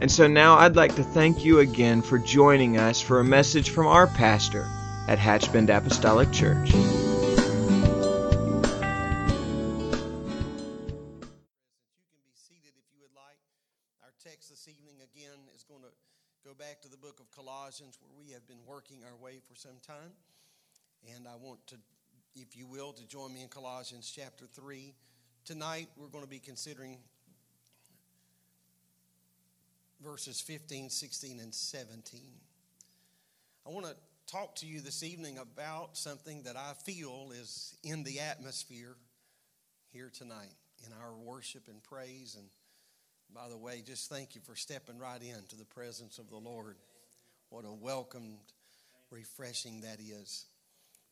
And so now I'd like to thank you again for joining us for a message from our pastor at Hatchbend Apostolic Church. You can be seated if you would like. Our text this evening again is going to go back to the book of Colossians where we have been working our way for some time. And I want to, if you will, to join me in Colossians chapter 3. Tonight we're going to be considering verses 15, 16, and 17. I want to talk to you this evening about something that I feel is in the atmosphere here tonight in our worship and praise. And by the way, just thank you for stepping right into the presence of the Lord. What a welcomed, refreshing that is.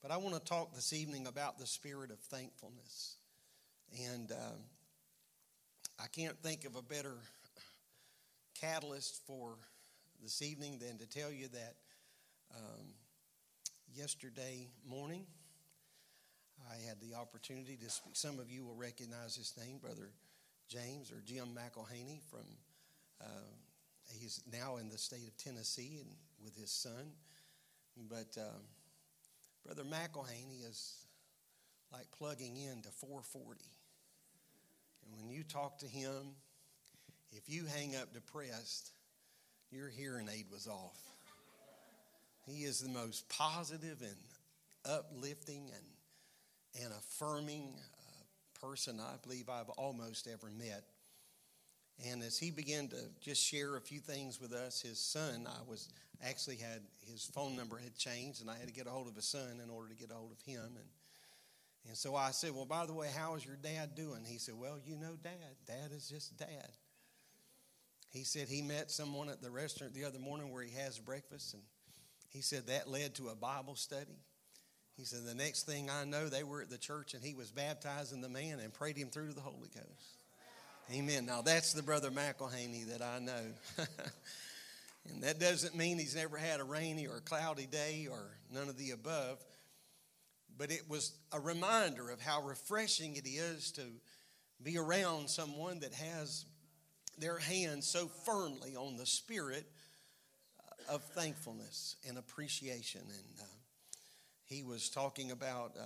But I want to talk this evening about the spirit of thankfulness. And uh, I can't think of a better catalyst for this evening than to tell you that um, yesterday morning I had the opportunity to speak. Some of you will recognize his name, Brother James or Jim McElhaney from. Uh, he's now in the state of Tennessee and with his son. But um, Brother McElhaney is like plugging into 440. And when you talk to him, if you hang up depressed, your hearing aid was off. He is the most positive and uplifting and, and affirming uh, person I believe I've almost ever met. And as he began to just share a few things with us, his son, I was actually had his phone number had changed, and I had to get a hold of his son in order to get a hold of him. And and so I said, Well, by the way, how is your dad doing? He said, Well, you know, dad. Dad is just dad. He said he met someone at the restaurant the other morning where he has breakfast, and he said that led to a Bible study. He said the next thing I know, they were at the church and he was baptizing the man and prayed him through to the Holy Ghost. Amen. Now that's the brother McElhaney that I know. and that doesn't mean he's never had a rainy or a cloudy day or none of the above. But it was a reminder of how refreshing it is to be around someone that has their hands so firmly on the spirit of thankfulness and appreciation. And uh, he was talking about uh,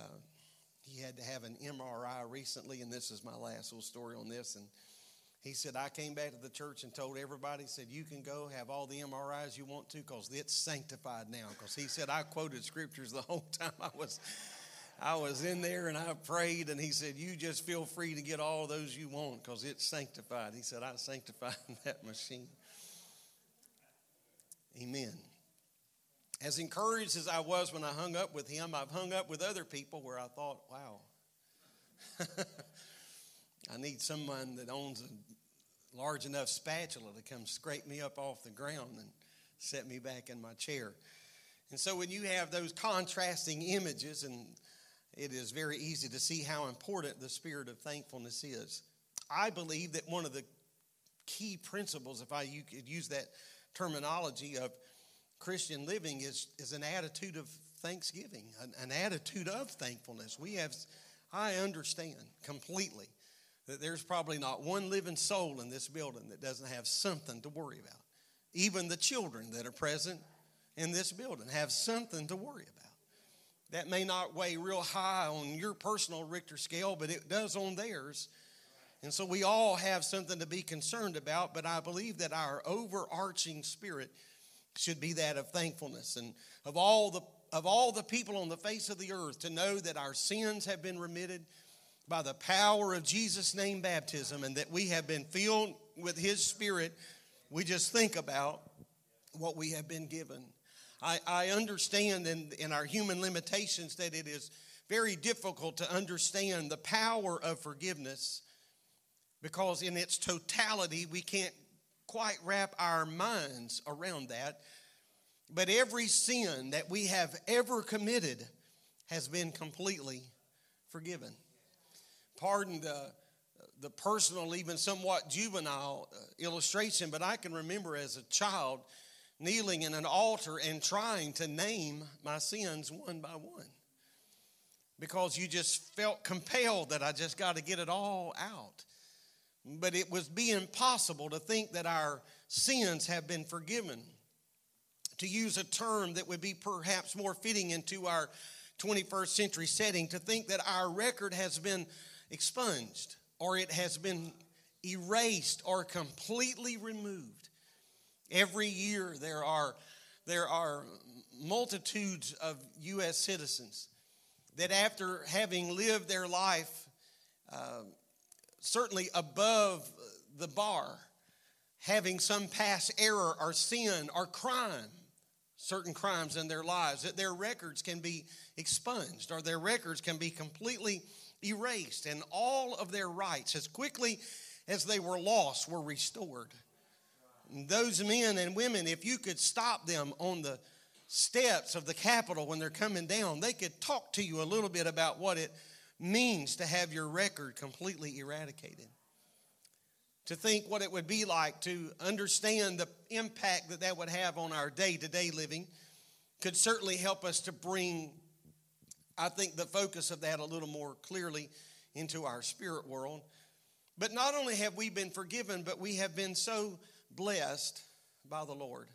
he had to have an MRI recently, and this is my last little story on this. And he said, I came back to the church and told everybody, said, you can go have all the MRIs you want to because it's sanctified now. Because he said, I quoted scriptures the whole time I was I was in there and I prayed, and he said, You just feel free to get all those you want because it's sanctified. He said, I sanctified that machine. Amen. As encouraged as I was when I hung up with him, I've hung up with other people where I thought, wow, I need someone that owns a large enough spatula to come scrape me up off the ground and set me back in my chair. And so when you have those contrasting images and it is very easy to see how important the spirit of thankfulness is. I believe that one of the key principles, if I you could use that terminology of Christian living, is, is an attitude of thanksgiving, an, an attitude of thankfulness. We have, I understand completely that there's probably not one living soul in this building that doesn't have something to worry about. Even the children that are present in this building have something to worry about. That may not weigh real high on your personal Richter scale, but it does on theirs. And so we all have something to be concerned about, but I believe that our overarching spirit should be that of thankfulness and of all the of all the people on the face of the earth to know that our sins have been remitted by the power of Jesus' name baptism and that we have been filled with his spirit. We just think about what we have been given. I, I understand in, in our human limitations that it is very difficult to understand the power of forgiveness because in its totality we can't quite wrap our minds around that. But every sin that we have ever committed has been completely forgiven. Pardon the, the personal, even somewhat juvenile uh, illustration, but I can remember as a child kneeling in an altar and trying to name my sins one by one because you just felt compelled that I just got to get it all out. But it was being possible to think that our sins have been forgiven. To use a term that would be perhaps more fitting into our 21st century setting, to think that our record has been expunged or it has been erased or completely removed. Every year there are, there are multitudes of U.S. citizens that, after having lived their life uh, certainly above the bar, having some past error or sin or crime, certain crimes in their lives, that their records can be expunged or their records can be completely erased, and all of their rights, as quickly as they were lost, were restored. Those men and women, if you could stop them on the steps of the Capitol when they're coming down, they could talk to you a little bit about what it means to have your record completely eradicated. To think what it would be like to understand the impact that that would have on our day to day living could certainly help us to bring, I think, the focus of that a little more clearly into our spirit world. But not only have we been forgiven, but we have been so blessed by the Lord.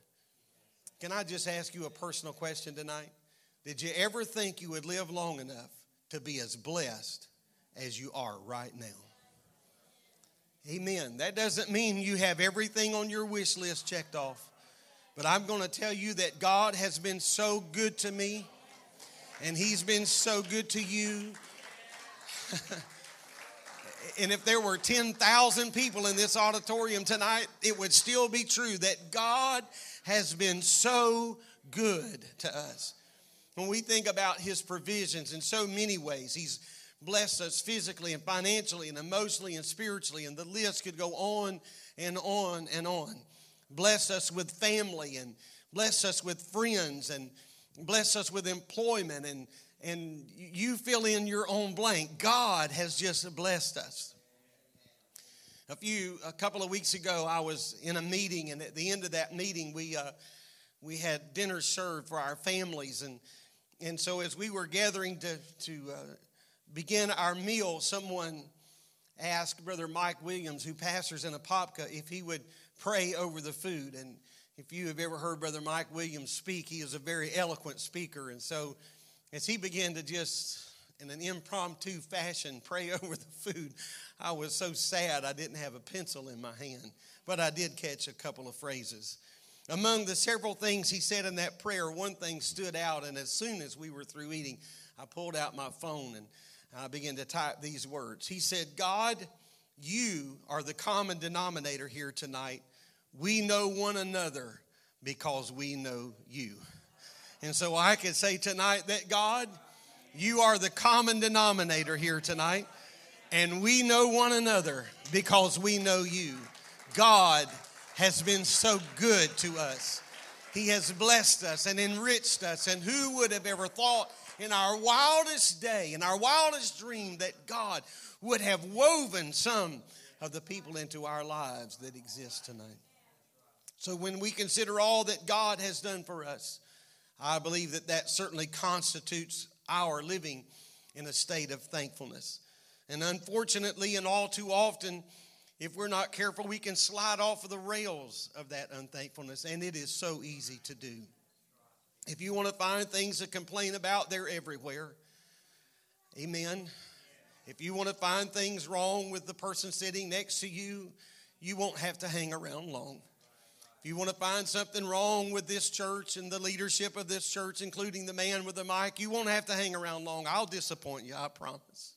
Can I just ask you a personal question tonight? Did you ever think you would live long enough to be as blessed as you are right now. Amen. That doesn't mean you have everything on your wish list checked off. But I'm going to tell you that God has been so good to me, and He's been so good to you. and if there were 10,000 people in this auditorium tonight, it would still be true that God has been so good to us. When we think about his provisions in so many ways, he's blessed us physically and financially and emotionally and spiritually, and the list could go on and on and on. Bless us with family and bless us with friends and bless us with employment and and you fill in your own blank. God has just blessed us. A few, a couple of weeks ago, I was in a meeting, and at the end of that meeting, we uh, we had dinner served for our families, and and so, as we were gathering to, to uh, begin our meal, someone asked Brother Mike Williams, who pastors in Apopka, if he would pray over the food. And if you have ever heard Brother Mike Williams speak, he is a very eloquent speaker. And so, as he began to just, in an impromptu fashion, pray over the food, I was so sad I didn't have a pencil in my hand. But I did catch a couple of phrases. Among the several things he said in that prayer, one thing stood out, and as soon as we were through eating, I pulled out my phone and I began to type these words. He said, God, you are the common denominator here tonight. We know one another because we know you. And so I could say tonight that God, you are the common denominator here tonight, and we know one another because we know you. God, has been so good to us. He has blessed us and enriched us. And who would have ever thought in our wildest day, in our wildest dream, that God would have woven some of the people into our lives that exist tonight? So when we consider all that God has done for us, I believe that that certainly constitutes our living in a state of thankfulness. And unfortunately, and all too often, if we're not careful, we can slide off of the rails of that unthankfulness, and it is so easy to do. If you want to find things to complain about, they're everywhere. Amen. If you want to find things wrong with the person sitting next to you, you won't have to hang around long. If you want to find something wrong with this church and the leadership of this church, including the man with the mic, you won't have to hang around long. I'll disappoint you, I promise.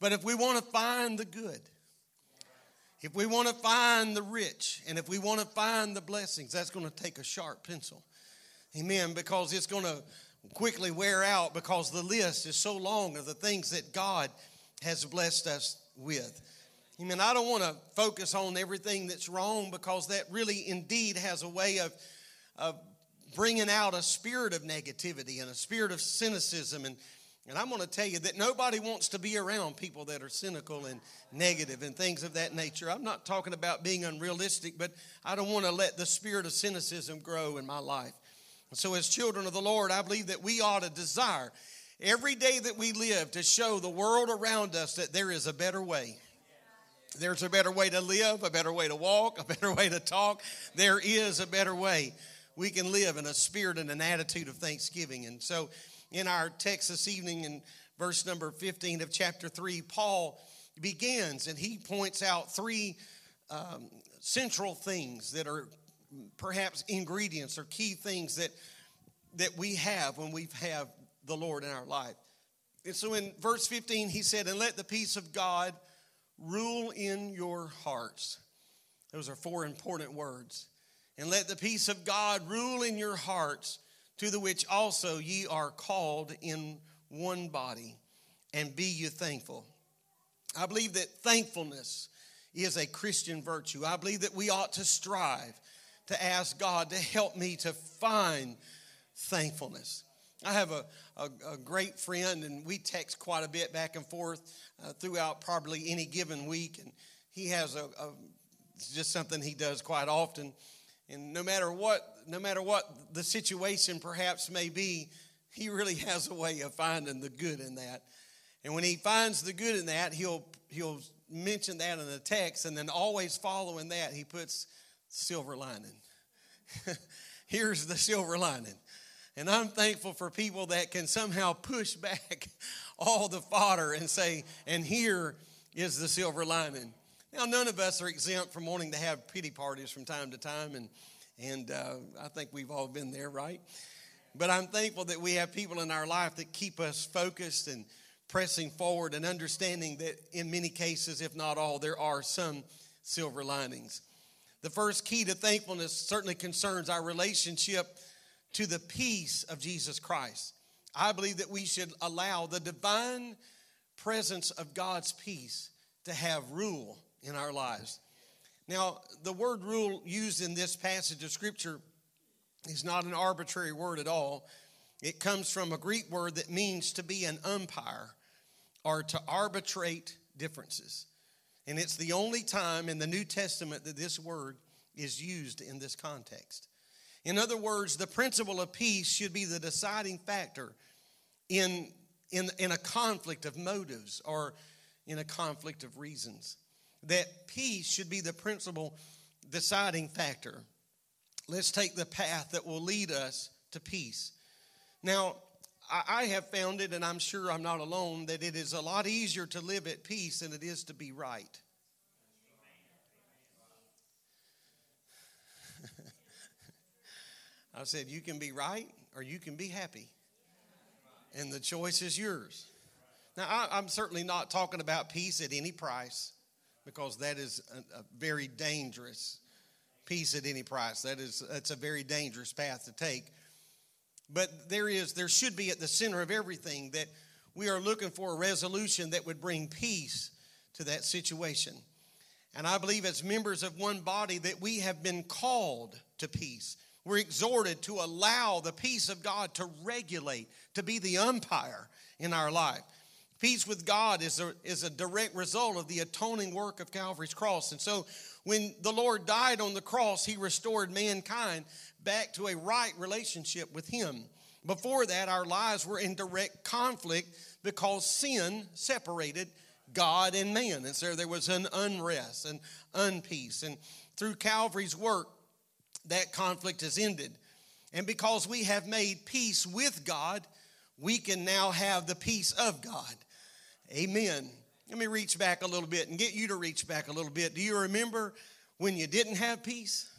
But if we want to find the good, if we want to find the rich and if we want to find the blessings, that's going to take a sharp pencil. Amen. Because it's going to quickly wear out because the list is so long of the things that God has blessed us with. Amen. I don't want to focus on everything that's wrong because that really indeed has a way of, of bringing out a spirit of negativity and a spirit of cynicism. And, and I'm going to tell you that nobody wants to be around people that are cynical and negative and things of that nature. I'm not talking about being unrealistic, but I don't want to let the spirit of cynicism grow in my life. So, as children of the Lord, I believe that we ought to desire every day that we live to show the world around us that there is a better way. There's a better way to live, a better way to walk, a better way to talk. There is a better way. We can live in a spirit and an attitude of thanksgiving. And so, in our text this evening, in verse number 15 of chapter 3, Paul begins and he points out three um, central things that are perhaps ingredients or key things that, that we have when we have the Lord in our life. And so in verse 15, he said, And let the peace of God rule in your hearts. Those are four important words. And let the peace of God rule in your hearts, to the which also ye are called in one body, and be you thankful. I believe that thankfulness is a Christian virtue. I believe that we ought to strive to ask God to help me to find thankfulness. I have a, a, a, great friend, and we text quite a bit back and forth uh, throughout probably any given week. And he has a, a, just something he does quite often. And no matter what, no matter what the situation perhaps may be, he really has a way of finding the good in that. And when he finds the good in that, he'll he'll mention that in the text, and then always following that, he puts silver lining. Here's the silver lining. And I'm thankful for people that can somehow push back all the fodder and say, and here is the silver lining. Now, none of us are exempt from wanting to have pity parties from time to time, and, and uh, I think we've all been there, right? But I'm thankful that we have people in our life that keep us focused and pressing forward and understanding that in many cases, if not all, there are some silver linings. The first key to thankfulness certainly concerns our relationship to the peace of Jesus Christ. I believe that we should allow the divine presence of God's peace to have rule in our lives. Now, the word rule used in this passage of Scripture is not an arbitrary word at all. It comes from a Greek word that means to be an umpire or to arbitrate differences. And it's the only time in the New Testament that this word is used in this context. In other words, the principle of peace should be the deciding factor in, in, in a conflict of motives or in a conflict of reasons. That peace should be the principal deciding factor. Let's take the path that will lead us to peace. Now, I have found it, and I'm sure I'm not alone, that it is a lot easier to live at peace than it is to be right. I said, You can be right or you can be happy. And the choice is yours. Now, I, am certainly not talking about peace at any price because that is a, a very dangerous peace at any price. That is that's a very dangerous path to take. But there is there should be at the center of everything that we are looking for a resolution that would bring peace to that situation. And I believe as members of one body that we have been called to peace. We're exhorted to allow the peace of God to regulate, to be the umpire in our life. Peace with God is a, is a direct result of the atoning work of Calvary's cross. And so when the Lord died on the cross, he restored mankind back to a right relationship with him. Before that, our lives were in direct conflict because sin separated God and man. And so there was an unrest and unpeace. And through Calvary's work, that conflict has ended. And because we have made peace with God, we can now have the peace of God. Amen. Let me reach back a little bit and get you to reach back a little bit. Do you remember when you didn't have peace?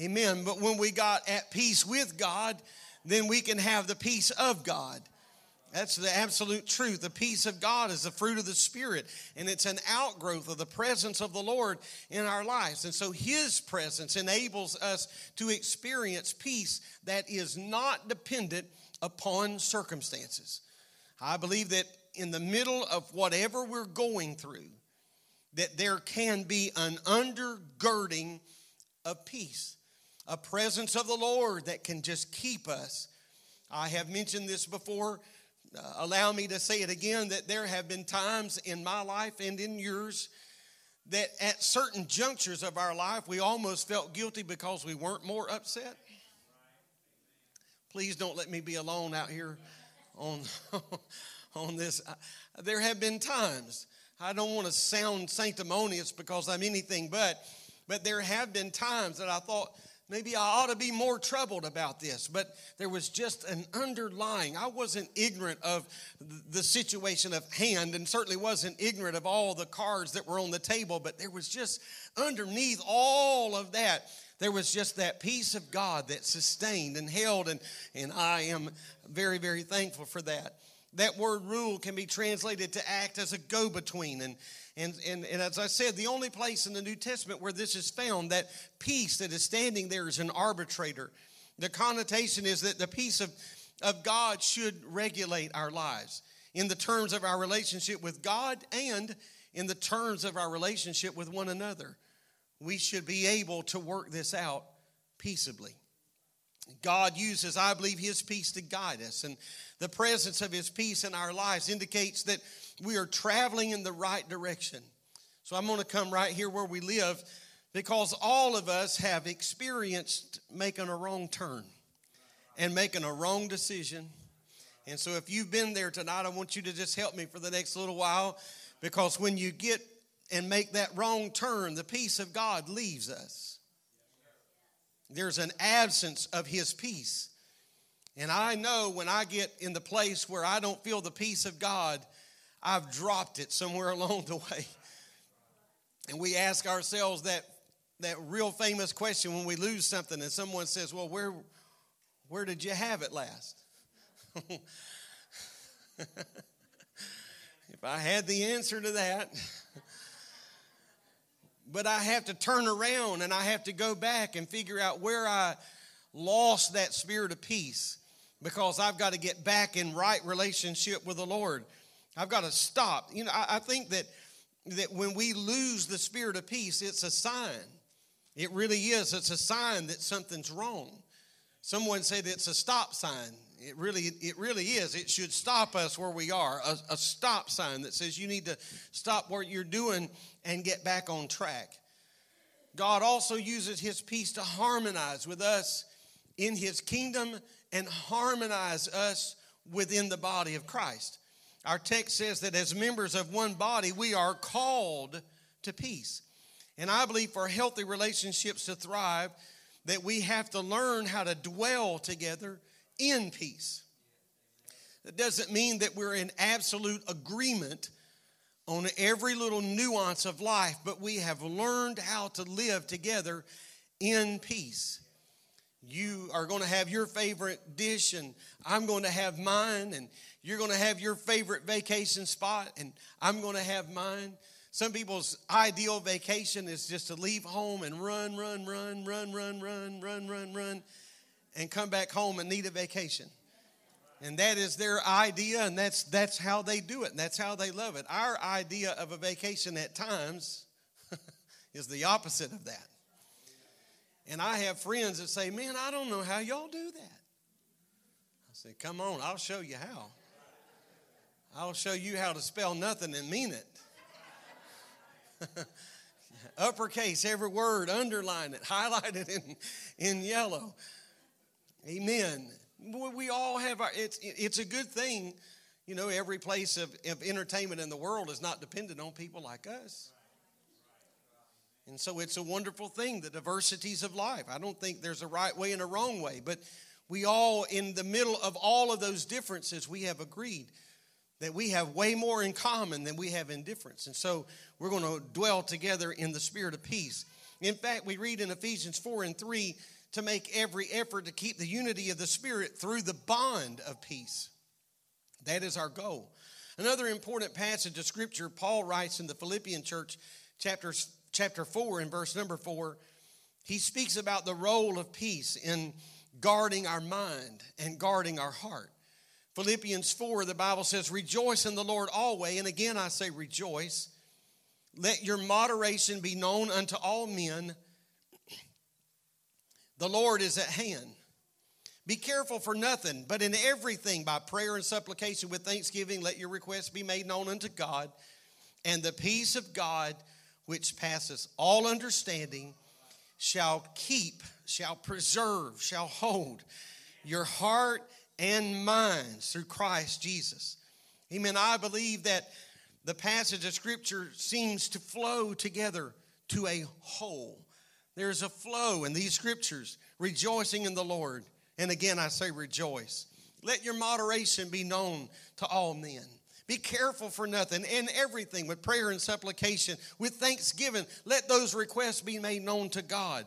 Amen. But when we got at peace with God, then we can have the peace of God. That's the absolute truth. The peace of God is the fruit of the Spirit, and it's an outgrowth of the presence of the Lord in our lives. And so His presence enables us to experience peace that is not dependent upon circumstances. I believe that in the middle of whatever we're going through, that there can be an undergirding of peace, a presence of the Lord that can just keep us. I have mentioned this before. Uh, allow me to say it again that there have been times in my life and in yours that at certain junctures of our life we almost felt guilty because we weren't more upset. Please don't let me be alone out here on, on this. There have been times, I don't want to sound sanctimonious because I'm anything but, but there have been times that I thought, maybe I ought to be more troubled about this. But there was just an underlying, I wasn't ignorant of the situation of hand and certainly wasn't ignorant of all the cards that were on the table, but there was just underneath all of that, there was just that peace of God that sustained and held, and, and I am very, very thankful for that. That word rule can be translated to act as a go between. And, and, and, and as I said, the only place in the New Testament where this is found, that peace that is standing there is an arbitrator. The connotation is that the peace of, of God should regulate our lives in the terms of our relationship with God and in the terms of our relationship with one another. We should be able to work this out peaceably. God uses, I believe, His peace to guide us. And the presence of His peace in our lives indicates that we are traveling in the right direction. So I'm going to come right here where we live because all of us have experienced making a wrong turn and making a wrong decision. And so if you've been there tonight, I want you to just help me for the next little while because when you get and make that wrong turn, the peace of God leaves us. There's an absence of His peace. And I know when I get in the place where I don't feel the peace of God, I've dropped it somewhere along the way. And we ask ourselves that, that real famous question when we lose something and someone says, Well, where, where did you have it last? if I had the answer to that, but I have to turn around and I have to go back and figure out where I lost that spirit of peace because I've got to get back in right relationship with the Lord. I've got to stop. You know, I, I think that that when we lose the spirit of peace, it's a sign. It really is. It's a sign that something's wrong. Someone said it's a stop sign. It really, it really is. It should stop us where we are. A, a stop sign that says you need to stop what you're doing and get back on track. God also uses His peace to harmonize with us in His kingdom and harmonize us within the body of Christ. Our text says that as members of one body, we are called to peace. And I believe for healthy relationships to thrive, that we have to learn how to dwell together in peace. That doesn't mean that we're in absolute agreement on every little nuance of life, but we have learned how to live together in peace. You are going to have your favorite dish, and I'm going to have mine, and you're going to have your favorite vacation spot, and I'm going to have mine. Some people's ideal vacation is just to leave home and run, run, run, run, run, run, run, run, run, and come back home and need a vacation. And that is their idea, and that's that's how they do it, and that's how they love it. Our idea of a vacation at times is the opposite of that. And I have friends that say, Man, I don't know how y'all do that. I say, Come on, I'll show you how. I'll show you how to spell nothing and mean it. Uppercase every word, underline it, highlight it in, in yellow. Amen. We all have our, it's, it's a good thing. You know, every place of, of entertainment in the world is not dependent on people like us. And so it's a wonderful thing, the diversities of life. I don't think there's a right way and a wrong way, but we all, in the middle of all of those differences, we have agreed that we have way more in common than we have in difference. And so we're going to dwell together in the spirit of peace. In fact, we read in Ephesians 4 and 3 to make every effort to keep the unity of the spirit through the bond of peace. That is our goal. Another important passage of scripture, Paul writes in the Philippian church, chapters, chapter 4 and verse number 4. He speaks about the role of peace in guarding our mind and guarding our heart. Philippians 4, the Bible says, Rejoice in the Lord always. And again, I say rejoice. let your moderation be known unto all men. The Lord is at hand. Be careful for nothing, but in everything by prayer and supplication with thanksgiving, let your requests be made known unto God. And the peace of God, which passes all understanding, shall keep, shall preserve, shall hold your heart and minds through Christ Jesus. Amen. I believe that the passage of Scripture seems to flow together to a whole. There's a flow in these Scriptures, rejoicing in the Lord. And again, I say rejoice. Let your moderation be known to all men. Be careful for nothing and everything with prayer and supplication, with thanksgiving. Let those requests be made known to God.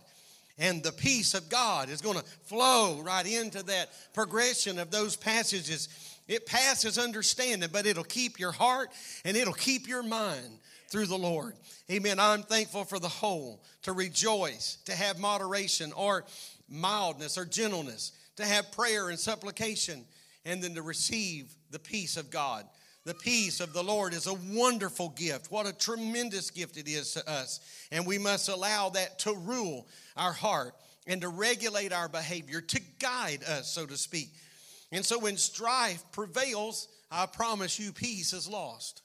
And the peace of God is going to flow right into that progression of those passages. It passes understanding, but it'll keep your heart and it'll keep your mind through the Lord. Amen. I'm thankful for the whole to rejoice, to have moderation or mildness or gentleness, to have prayer and supplication, and then to receive the peace of God. The peace of the Lord is a wonderful gift. What a tremendous gift it is to us. And we must allow that to rule our heart and to regulate our behavior, to guide us, so to speak. And so when strife prevails, I promise you, peace is lost.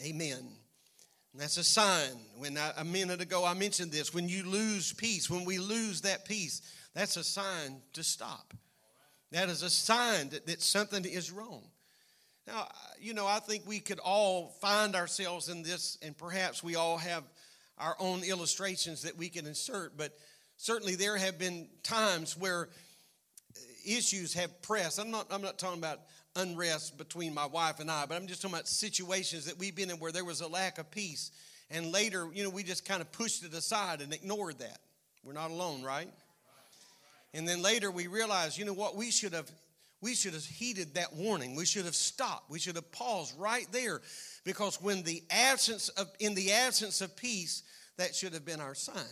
Amen. That's a sign. When I, a minute ago I mentioned this, when you lose peace, when we lose that peace, that's a sign to stop. That is a sign that, that something is wrong. Now, you know, I think we could all find ourselves in this, and perhaps we all have our own illustrations that we can insert, but certainly there have been times where uh, issues have pressed. I'm not, I'm not talking about unrest between my wife and I, but I'm just talking about situations that we've been in where there was a lack of peace. And later, you know, we just kind of pushed it aside and ignored that. We're not alone, right? And then later we realized, you know what, we should have we should have heeded that warning. We should have stopped. We should have paused right there because when the absence of in the absence of peace, that should have been our sign.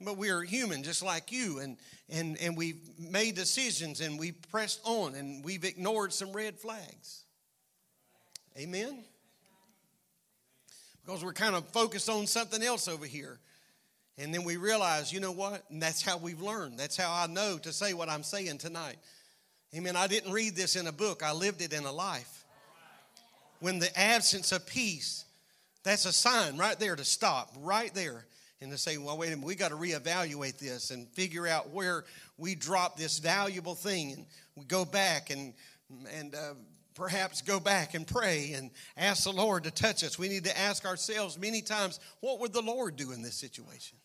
But we are human just like you and and and we've made decisions and we've pressed on and we've ignored some red flags. Amen. Because we're kind of focused on something else over here. And then we realize, you know what? And that's how we've learned. That's how I know to say what I'm saying tonight. Amen. I didn't read this in a book, I lived it in a life. When the absence of peace, that's a sign right there to stop, right there, and to say, well, wait a minute, we got to reevaluate this and figure out where we drop this valuable thing. And we go back and, and, uh, perhaps go back and pray and ask the Lord to touch us. We need to ask ourselves many times, what would the Lord do in this situation?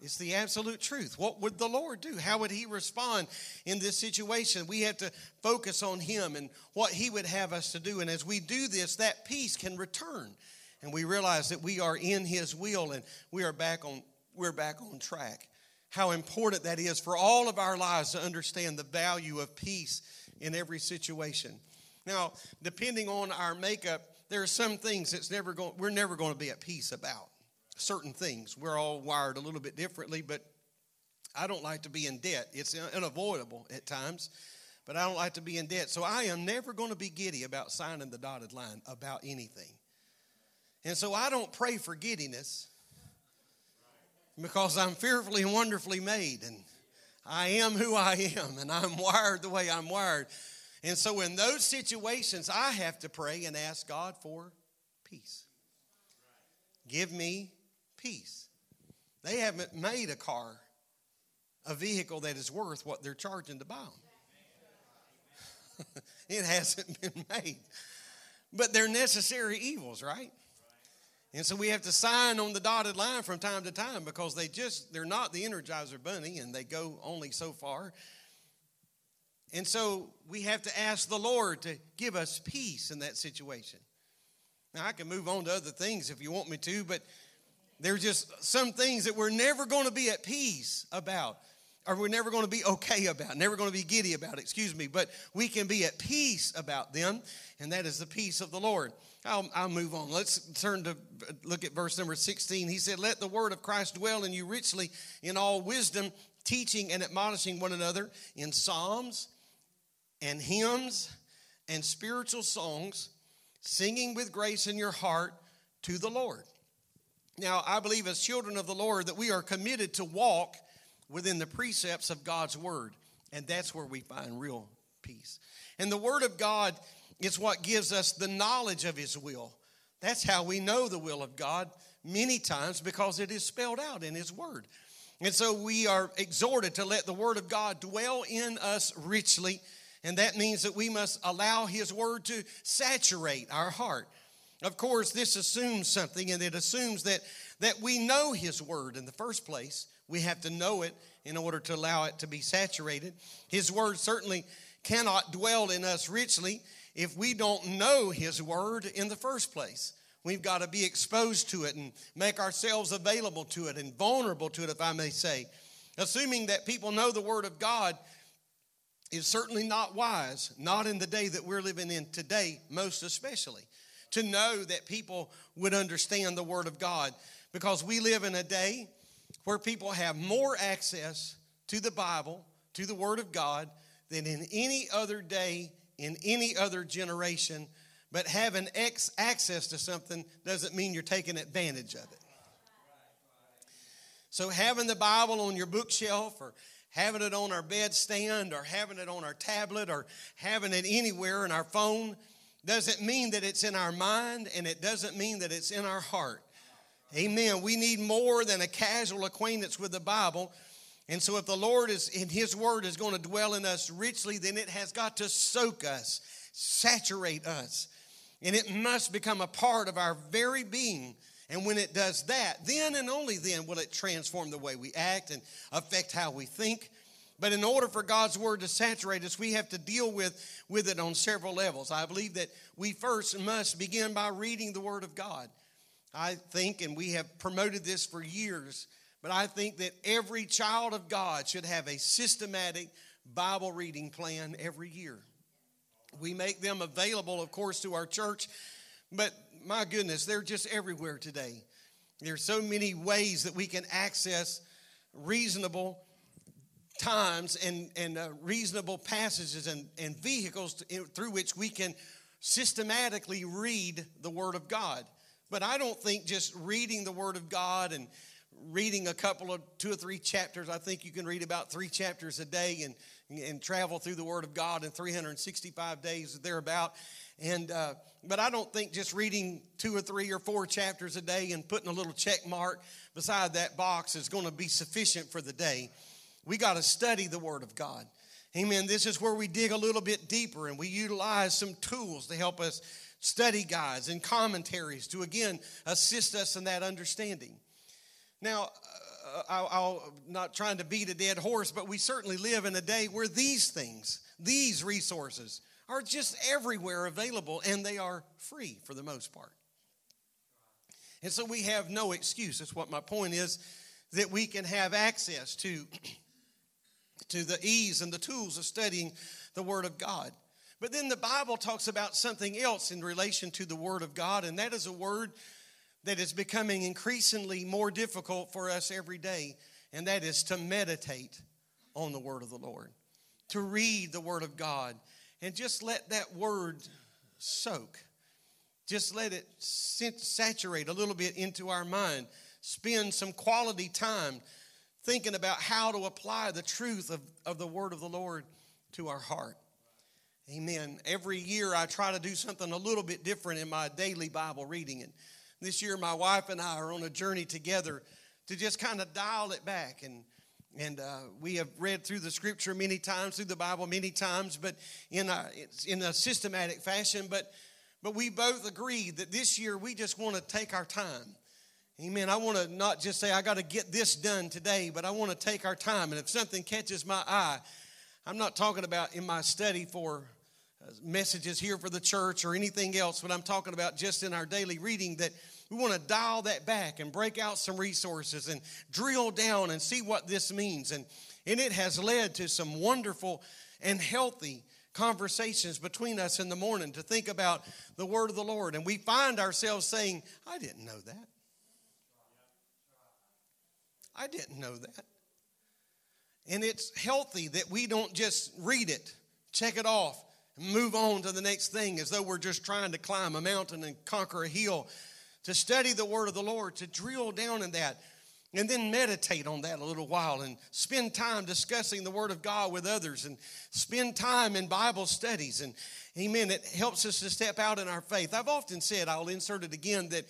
It's the absolute truth. What would the Lord do? How would He respond in this situation? We have to focus on Him and what He would have us to do. And as we do this, that peace can return. And we realize that we are in His will and we are back on, we're back on track. How important that is for all of our lives to understand the value of peace in every situation. Now, depending on our makeup, there are some things that's never going, we're never going to be at peace about certain things. We're all wired a little bit differently, but I don't like to be in debt. It's unavoidable at times, but I don't like to be in debt. So I am never going to be giddy about signing the dotted line about anything. And so I don't pray for giddiness because I'm fearfully and wonderfully made and I am who I am and I'm wired the way I'm wired. And so in those situations, I have to pray and ask God for peace. Give me peace. They haven't made a car, a vehicle that is worth what they're charging to buy them. it hasn't been made. But they're necessary evils, right? And so we have to sign on the dotted line from time to time because they just, they're not the Energizer Bunny and they go only so far. And so we have to ask the Lord to give us peace in that situation. Now, I can move on to other things if you want me to, but there's just some things that we're never going to be at peace about, or we're never going to be okay about, never going to be giddy about, excuse me, but we can be at peace about them, and that is the peace of the Lord. I'll, I'll move on. Let's turn to look at verse number 16. He said, Let the word of Christ dwell in you richly in all wisdom, teaching and admonishing one another in psalms and hymns and spiritual songs singing with grace in your heart to the Lord. Now, I believe as children of the Lord that we are committed to walk within the precepts of God's word, and that's where we find real peace. And the word of God is what gives us the knowledge of his will. That's how we know the will of God many times because it is spelled out in his word. And so we are exhorted to let the word of God dwell in us richly. And that means that we must allow his word to saturate our heart. Of course, this assumes something, and it assumes that, that we know his word in the first place. We have to know it in order to allow it to be saturated. His word certainly cannot dwell in us richly if we don't know his word in the first place. We've got to be exposed to it and make ourselves available to it and vulnerable to it, if I may say. Assuming that people know the Word of God is certainly not wise, not in the day that we're living in today, most especially. To know that people would understand the Word of God because we live in a day where people have more access to the Bible, to the Word of God, than in any other day, in any other generation but having ex- access to something doesn't mean you're taking advantage of it. So, having the Bible on your bookshelf or having it on our bedstand or having it on our tablet or having it anywhere in our phone doesn't mean that it's in our mind and it doesn't mean that it's in our heart. Amen. We need more than a casual acquaintance with the Bible. And so, if the Lord is in His Word is going to dwell in us richly, then it has got to soak us, saturate us. And it must become a part of our very being. And when it does that, then and only then will it transform the way we act and affect how we think. But in order for God's word to saturate us, we have to deal with, with it on several levels. I believe that we first must begin by reading the word of God. I think, and we have promoted this for years, but I think that every child of God should have a systematic Bible reading plan every year. We make them available, of course, to our church, but my goodness, they're just everywhere today. There's so many ways that we can access reasonable times and, and uh, reasonable passages and, and vehicles to, through which we can systematically read the Word of God. But I don't think just reading the Word of God and reading a couple of two or three chapters, I think you can read about three chapters a day and and travel through the Word of God in 365 days thereabout. And uh, but I don't think just reading two or three or four chapters a day and putting a little check mark beside that box is going to be sufficient for the day. We got to study the Word of God. Amen. This is where we dig a little bit deeper and we utilize some tools to help us study guides and commentaries to again assist us in that understanding. Now, uh, I'll, am not trying to beat a dead horse, but we certainly live in a day where these things, these resources, are just everywhere available and they are free for the most part. And so we have no excuse. That's what my point is that we can have access to, to the ease and the tools of studying the Word of God. But then the Bible talks about something else in relation to the Word of God, and that is a word that is becoming increasingly more difficult for us every day, and that is to meditate on the Word of the Lord, to read the Word of God, and just let that Word soak. Just let it saturate a little bit into our mind. Spend some quality time thinking about how to apply the truth of, of the Word of the Lord to our heart. Amen. Every year I try to do something a little bit different in my daily Bible reading. And this year, my wife and I are on a journey together to just kind of dial it back. And, and uh, we have read through the scripture many times, through the Bible many times, but in a, in a systematic fashion. But, but we both agreed that this year we just want to take our time. Amen. I want to not just say, I got to get this done today, but I want to take our time. And if something catches my eye, I'm not talking about in my study for uh, messages here for the church or anything else, but I'm talking about just in our daily reading that we want to dial that back and break out some resources and drill down and see what this means. And, and it has led to some wonderful and healthy conversations between us in the morning to think about the word of the Lord. And we find ourselves saying, I didn't know that. I didn't know that. And it's healthy that we don't just read it, check it off, and move on to the next thing as though we're just trying to climb a mountain and conquer a hill, to study the Word of the Lord, to drill down in that, and then meditate on that a little while and spend time discussing the Word of God with others and spend time in Bible studies. And amen, it helps us to step out in our faith. I've often said, I'll insert it again, that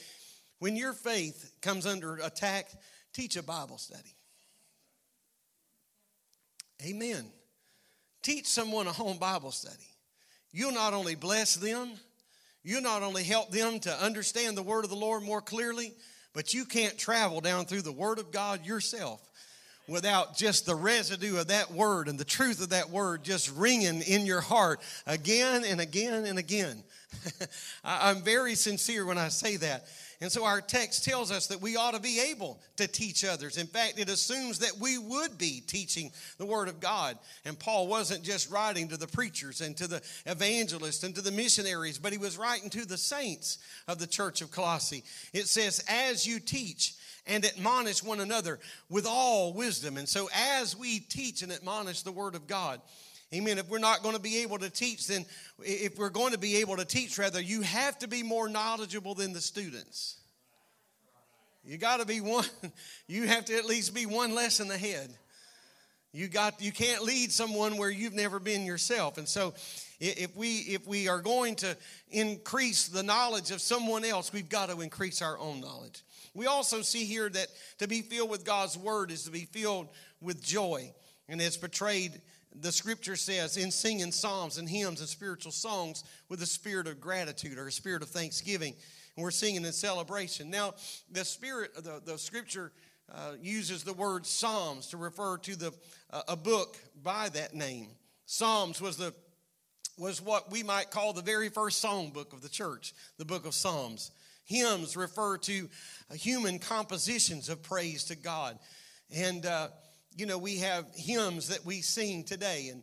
when your faith comes under attack, teach a Bible study. Amen. Teach someone a home Bible study. You'll not only bless them, you'll not only help them to understand the word of the Lord more clearly, but you can't travel down through the word of God yourself without just the residue of that word and the truth of that word just ringing in your heart again and again and again. I'm very sincere when I say that. And so our text tells us that we ought to be able to teach others. In fact, it assumes that we would be teaching the Word of God. And Paul wasn't just writing to the preachers and to the evangelists and to the missionaries, but he was writing to the saints of the church of Colossae. It says, As you teach, and admonish one another with all wisdom. And so, as we teach and admonish the Word of God, Amen. If we're not going to be able to teach, then if we're going to be able to teach, rather, you have to be more knowledgeable than the students. You got to be one, you have to at least be one lesson ahead. You got you can't lead someone where you've never been yourself. And so if we if we are going to increase the knowledge of someone else, we've got to increase our own knowledge. We also see here that to be filled with God's word is to be filled with joy. And it's portrayed the scripture says in singing psalms and hymns and spiritual songs with a spirit of gratitude or a spirit of thanksgiving. And we're singing in celebration. Now the spirit the, the scripture uh, uses the word psalms to refer to the uh, a book by that name. Psalms was the was what we might call the very first song book of the church the book of psalms. Hymns refer to human compositions of praise to god. And uh, you know, we have hymns that we sing today and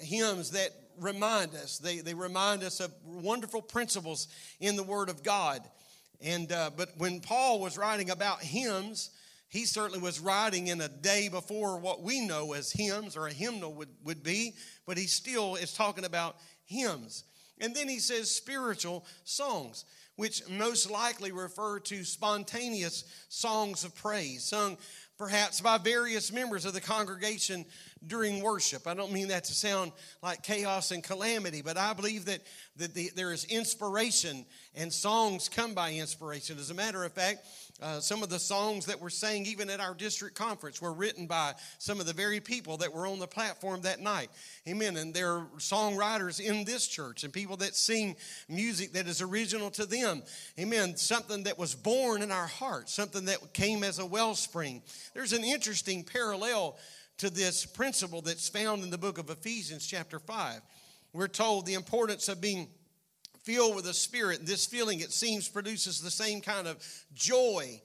hymns that remind us. They, they remind us of wonderful principles in the Word of God. And uh, but when Paul was writing about hymns, he certainly was writing in a day before what we know as hymns or a hymnal would, would be, but he still is talking about hymns. And then he says spiritual songs, which most likely refer to spontaneous songs of praise, sung perhaps by various members of the congregation during worship. I don't mean that to sound like chaos and calamity, but I believe that, that the, there is inspiration and songs come by inspiration. As a matter of fact, uh, some of the songs that were sang even at our district conference were written by some of the very people that were on the platform that night. Amen. And there are songwriters in this church and people that sing music that is original to them. Amen. Something that was born in our hearts, something that came as a wellspring. There's an interesting parallel to this principle that's found in the book of Ephesians, chapter 5. We're told the importance of being filled with the Spirit. This feeling, it seems, produces the same kind of joy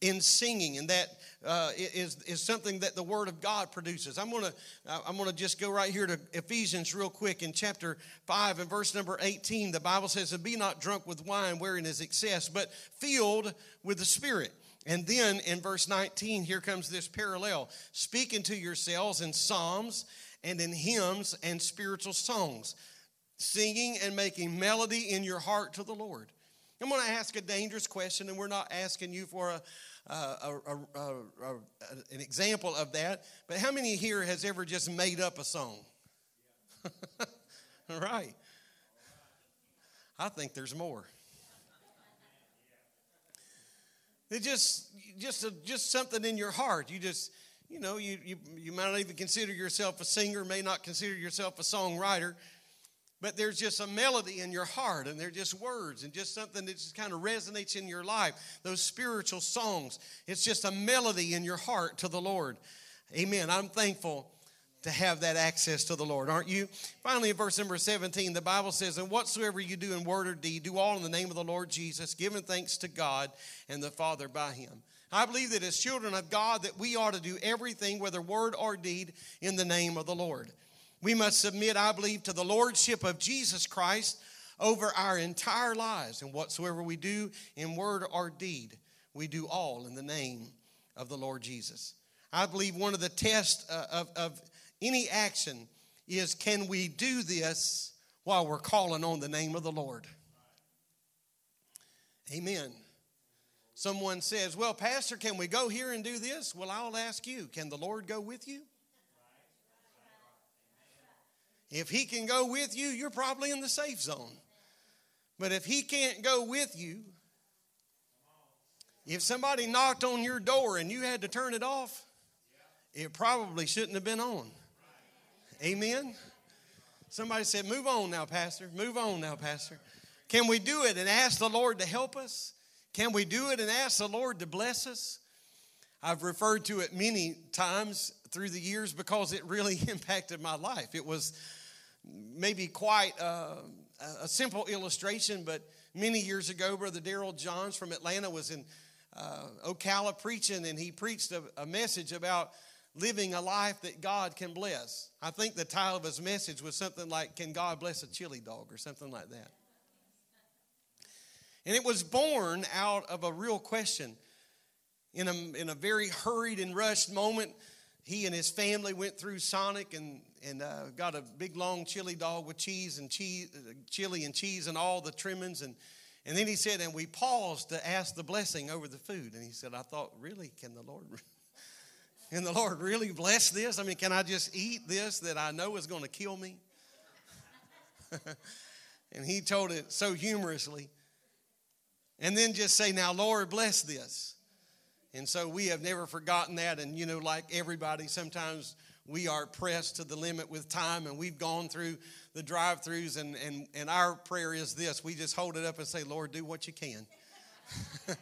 in singing, and that uh, is is something that the Word of God produces. I'm gonna I'm gonna just go right here to Ephesians real quick in chapter five and verse number 18. The Bible says, "And be not drunk with wine, wherein is excess, but filled with the Spirit." And then in verse 19, here comes this parallel speaking to yourselves in psalms and in hymns and spiritual songs singing and making melody in your heart to the Lord. I'm going to ask a dangerous question, and we're not asking you for a, a, a, an example of that, but how many here has ever just made up a song? All right. I think there's more. It's just just a, just something in your heart. You just you know you, you you might not even consider yourself a singer, may not consider yourself a songwriter, but there's just a melody in your heart and they're just words and just something that just kind of resonates in your life. Those spiritual songs it's just a melody in your heart to the lord. Amen. I'm thankful to have that access to the lord aren't you finally in verse number 17 the bible says and whatsoever you do in word or deed do all in the name of the lord jesus giving thanks to god and the father by him I believe that as children of God that we ought to do everything whether word or deed in the name of the Lord. We must submit, I believe, to the lordship of Jesus Christ over our entire lives. And whatsoever we do in word or deed, we do all in the name of the Lord Jesus. I believe one of the tests uh, of, of any action is can we do this while we're calling on the name of the Lord. Amen. Someone says, Well, Pastor, can we go here and do this? Well, I'll ask you, can the Lord go with you? If He can go with you, you're probably in the safe zone. But if He can't go with you, if somebody knocked on your door and you had to turn it off, it probably shouldn't have been on. Amen. Somebody said, Move on now, Pastor. Move on now, Pastor. Can we do it and ask the Lord to help us? Can we do it and ask the Lord to bless us? I've referred to it many times through the years because it really impacted my life. It was maybe quite uh, a simple illustration, but many years ago, Brother Daryl Johns from Atlanta was in uh, Ocala preaching, and he preached a, a message about living a life that God can bless. I think the title of his message was something like, Can God Bless a Chili Dog? or something like that. And it was born out of a real question. In a, in a very hurried and rushed moment, he and his family went through Sonic and, and uh, got a big long chili dog with cheese and cheese, uh, chili and cheese and all the trimmings. And, and then he said, and we paused to ask the blessing over the food. And he said, I thought, really, can the Lord, can the Lord really bless this? I mean, can I just eat this that I know is going to kill me? and he told it so humorously. And then just say, Now, Lord, bless this. And so we have never forgotten that. And, you know, like everybody, sometimes we are pressed to the limit with time and we've gone through the drive throughs. And, and, and our prayer is this we just hold it up and say, Lord, do what you can.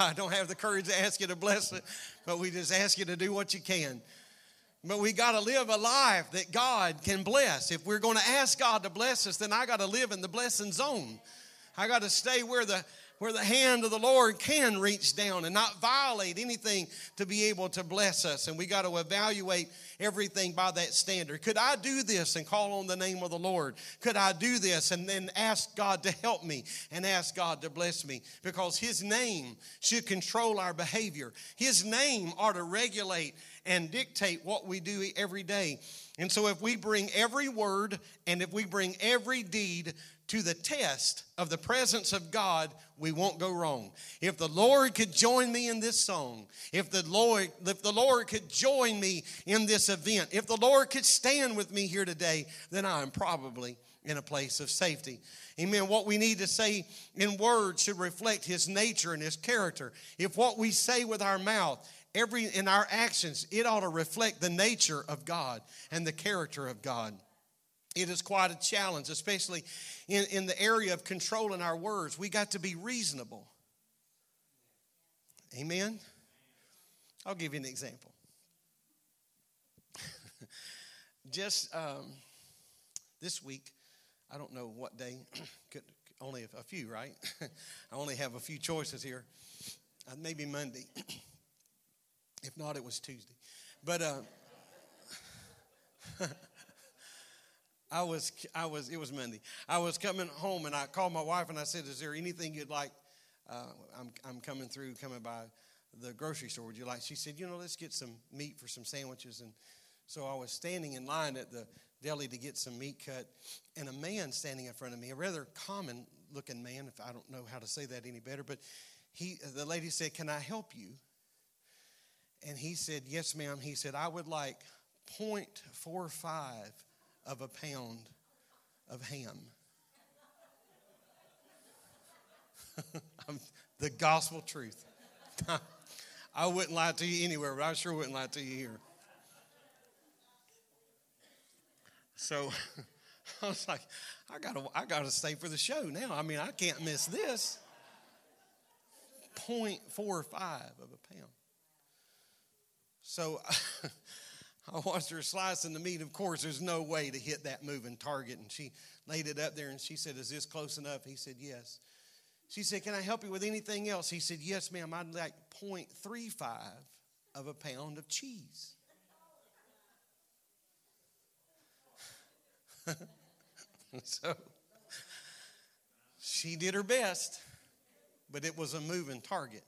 I, don't have the courage to ask you to bless it, but we just ask you to do what you can. But we got to live a life that God can bless. If we're going to ask God to bless us, then I got to live in the blessing zone. I got to stay where the where the hand of the Lord can reach down and not violate anything to be able to bless us. And we got to evaluate everything by that standard. Could I do this and call on the name of the Lord? Could I do this and then ask God to help me and ask God to bless me? Because His name should control our behavior, His name ought to regulate and dictate what we do every day. And so, if we bring every word and if we bring every deed to the test of the presence of God, we won't go wrong. If the Lord could join me in this song, if the Lord, if the Lord could join me in this event, if the Lord could stand with me here today, then I am probably in a place of safety. Amen. What we need to say in words should reflect his nature and his character. If what we say with our mouth, every in our actions, it ought to reflect the nature of God and the character of God. It is quite a challenge, especially in, in the area of controlling our words. We got to be reasonable. Amen? I'll give you an example. Just um, this week, I don't know what day, could, only a few, right? I only have a few choices here. Uh, maybe Monday. if not, it was Tuesday. But. Uh, I was, I was, it was Monday. I was coming home and I called my wife and I said, Is there anything you'd like? Uh, I'm, I'm coming through, coming by the grocery store. Would you like? She said, You know, let's get some meat for some sandwiches. And so I was standing in line at the deli to get some meat cut, and a man standing in front of me, a rather common looking man, if I don't know how to say that any better, but he, the lady said, Can I help you? And he said, Yes, ma'am. He said, I would like 0.45 of a pound of ham. the gospel truth. I wouldn't lie to you anywhere, but I sure wouldn't lie to you here. So I was like, I gotta, I gotta stay for the show now. I mean, I can't miss this. 0.45 of a pound. So I watched her slicing the meat. Of course, there's no way to hit that moving target. And she laid it up there and she said, Is this close enough? He said, Yes. She said, Can I help you with anything else? He said, Yes, ma'am. I'd like 0.35 of a pound of cheese. so she did her best, but it was a moving target.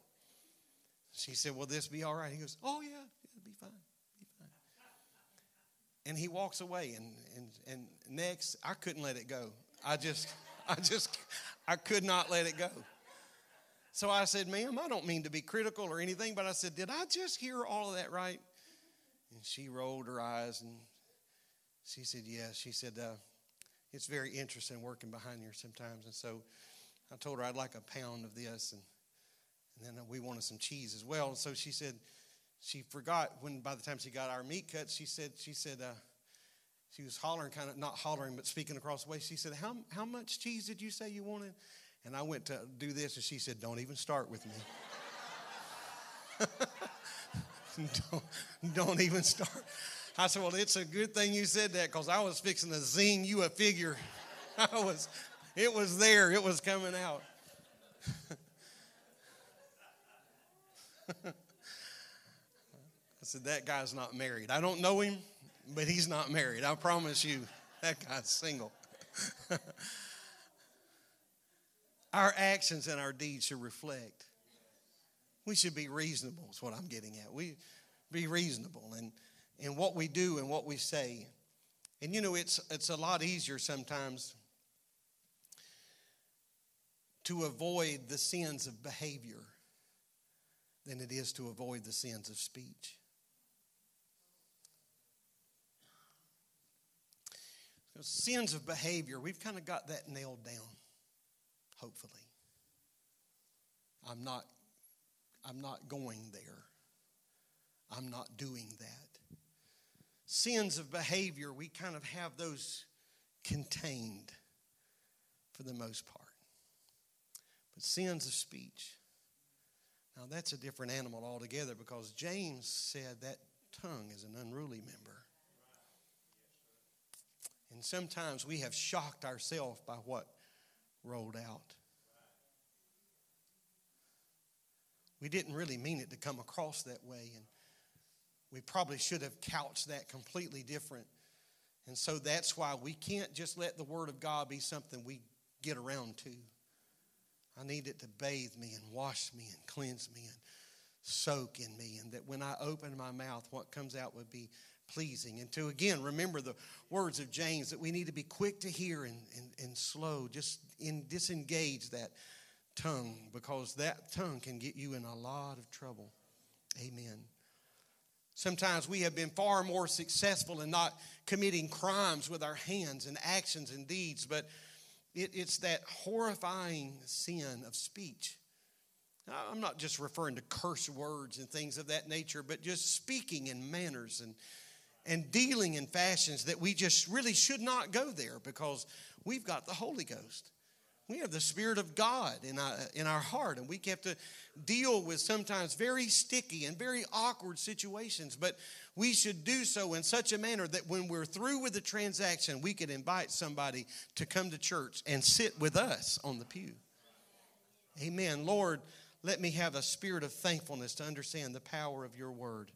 She said, Will this be all right? He goes, Oh, yeah, it'll be fine. And he walks away. And, and, and next, I couldn't let it go. I just, I just, I could not let it go. So I said, ma'am, I don't mean to be critical or anything, but I said, did I just hear all of that right? And she rolled her eyes and she said, yes. She said, uh, it's very interesting working behind here sometimes. And so I told her I'd like a pound of this, and, and then we wanted some cheese as well. And so she said, she forgot when by the time she got our meat cut, she said, she said, uh, she was hollering, kind of not hollering, but speaking across the way. She said, how, how much cheese did you say you wanted? And I went to do this, and she said, Don't even start with me. don't, don't even start. I said, Well, it's a good thing you said that because I was fixing to zing you a figure. I was, it was there, it was coming out. Said, That guy's not married. I don't know him, but he's not married. I promise you, that guy's single. our actions and our deeds should reflect. We should be reasonable, is what I'm getting at. We be reasonable in, in what we do and what we say. And you know, it's, it's a lot easier sometimes to avoid the sins of behavior than it is to avoid the sins of speech. Sins of behavior, we've kind of got that nailed down hopefully. I'm not I'm not going there. I'm not doing that. Sins of behavior, we kind of have those contained for the most part. But sins of speech, now that's a different animal altogether because James said that tongue is an unruly member. And sometimes we have shocked ourselves by what rolled out. We didn't really mean it to come across that way, and we probably should have couched that completely different. And so that's why we can't just let the Word of God be something we get around to. I need it to bathe me and wash me and cleanse me and soak in me, and that when I open my mouth, what comes out would be pleasing. And to again remember the words of James that we need to be quick to hear and, and, and slow, just in disengage that tongue because that tongue can get you in a lot of trouble. Amen. Sometimes we have been far more successful in not committing crimes with our hands and actions and deeds, but it, it's that horrifying sin of speech. I'm not just referring to curse words and things of that nature, but just speaking in manners and, and dealing in fashions that we just really should not go there because we've got the Holy Ghost. We have the Spirit of God in our, in our heart, and we have to deal with sometimes very sticky and very awkward situations. But we should do so in such a manner that when we're through with the transaction, we could invite somebody to come to church and sit with us on the pew. Amen. Lord, let me have a spirit of thankfulness to understand the power of your word.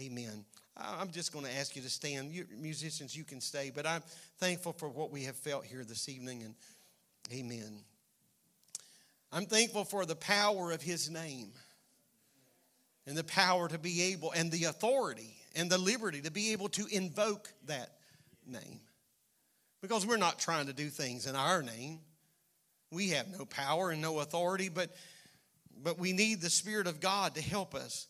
Amen. I'm just going to ask you to stand. You, musicians, you can stay, but I'm thankful for what we have felt here this evening. And Amen. I'm thankful for the power of His name and the power to be able, and the authority and the liberty to be able to invoke that name. Because we're not trying to do things in our name. We have no power and no authority, but, but we need the Spirit of God to help us.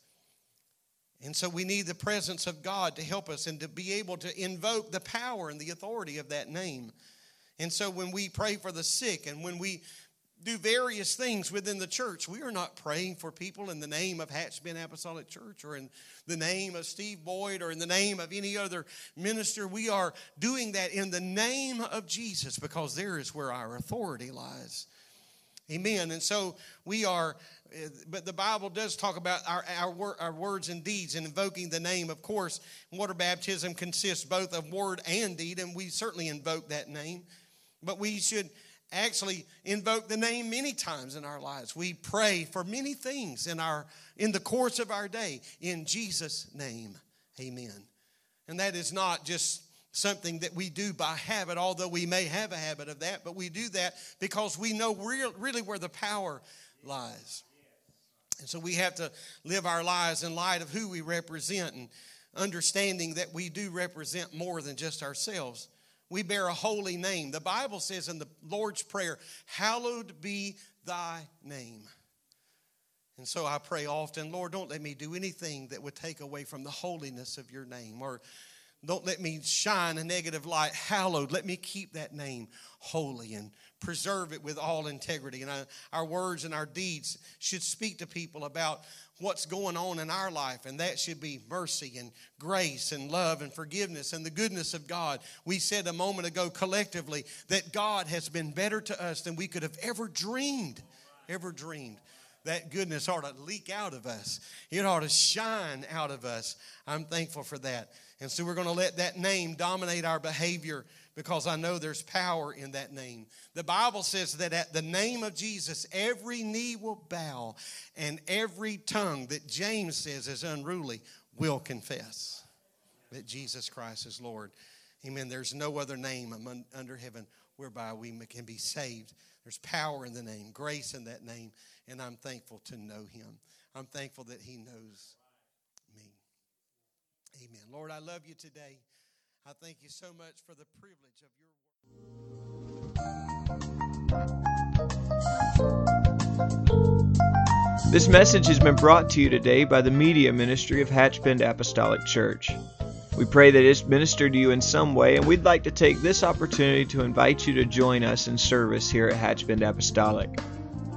And so we need the presence of God to help us and to be able to invoke the power and the authority of that name. And so when we pray for the sick and when we do various things within the church, we are not praying for people in the name of Hatchbend Apostolic Church or in the name of Steve Boyd or in the name of any other minister. We are doing that in the name of Jesus because there is where our authority lies. Amen. And so we are, eh, but the Bible does talk about our, our, our words and deeds and invoking the name. Of course, water baptism consists both of word and deed, and we certainly invoke that name. But we should actually invoke the name many times in our lives. We pray for many things in our in the course of our day in Jesus name. Amen. And that is not just something that we do by habit, although we may have a habit of that, but we do that because we know real, really where the power lies. And so we have to live our lives in light of who we represent. And understanding that we do represent more than just ourselves. We bear a holy name. The Bible says in the Lord's Prayer, Hallowed be thy name. And so I pray often, Lord, don't let me do anything that would take away from the holiness of your name or don't let me shine a negative light. Hallowed. Let me keep that name holy and preserve it with all integrity. And our words and our deeds should speak to people about what's going on in our life, and that should be mercy and grace and love and forgiveness and the goodness of God. We said a moment ago collectively that God has been better to us than we could have ever dreamed, ever dreamed. That goodness ought to leak out of us. It ought to shine out of us. I'm thankful for that. And so we're going to let that name dominate our behavior because I know there's power in that name. The Bible says that at the name of Jesus, every knee will bow and every tongue that James says is unruly will confess that Jesus Christ is Lord. Amen. There's no other name under heaven whereby we can be saved. There's power in the name, grace in that name, and I'm thankful to know him. I'm thankful that he knows me. Amen. Lord, I love you today. I thank you so much for the privilege of your work. This message has been brought to you today by the Media Ministry of Hatchbend Apostolic Church. We pray that it's ministered to you in some way, and we'd like to take this opportunity to invite you to join us in service here at Hatchbend Apostolic.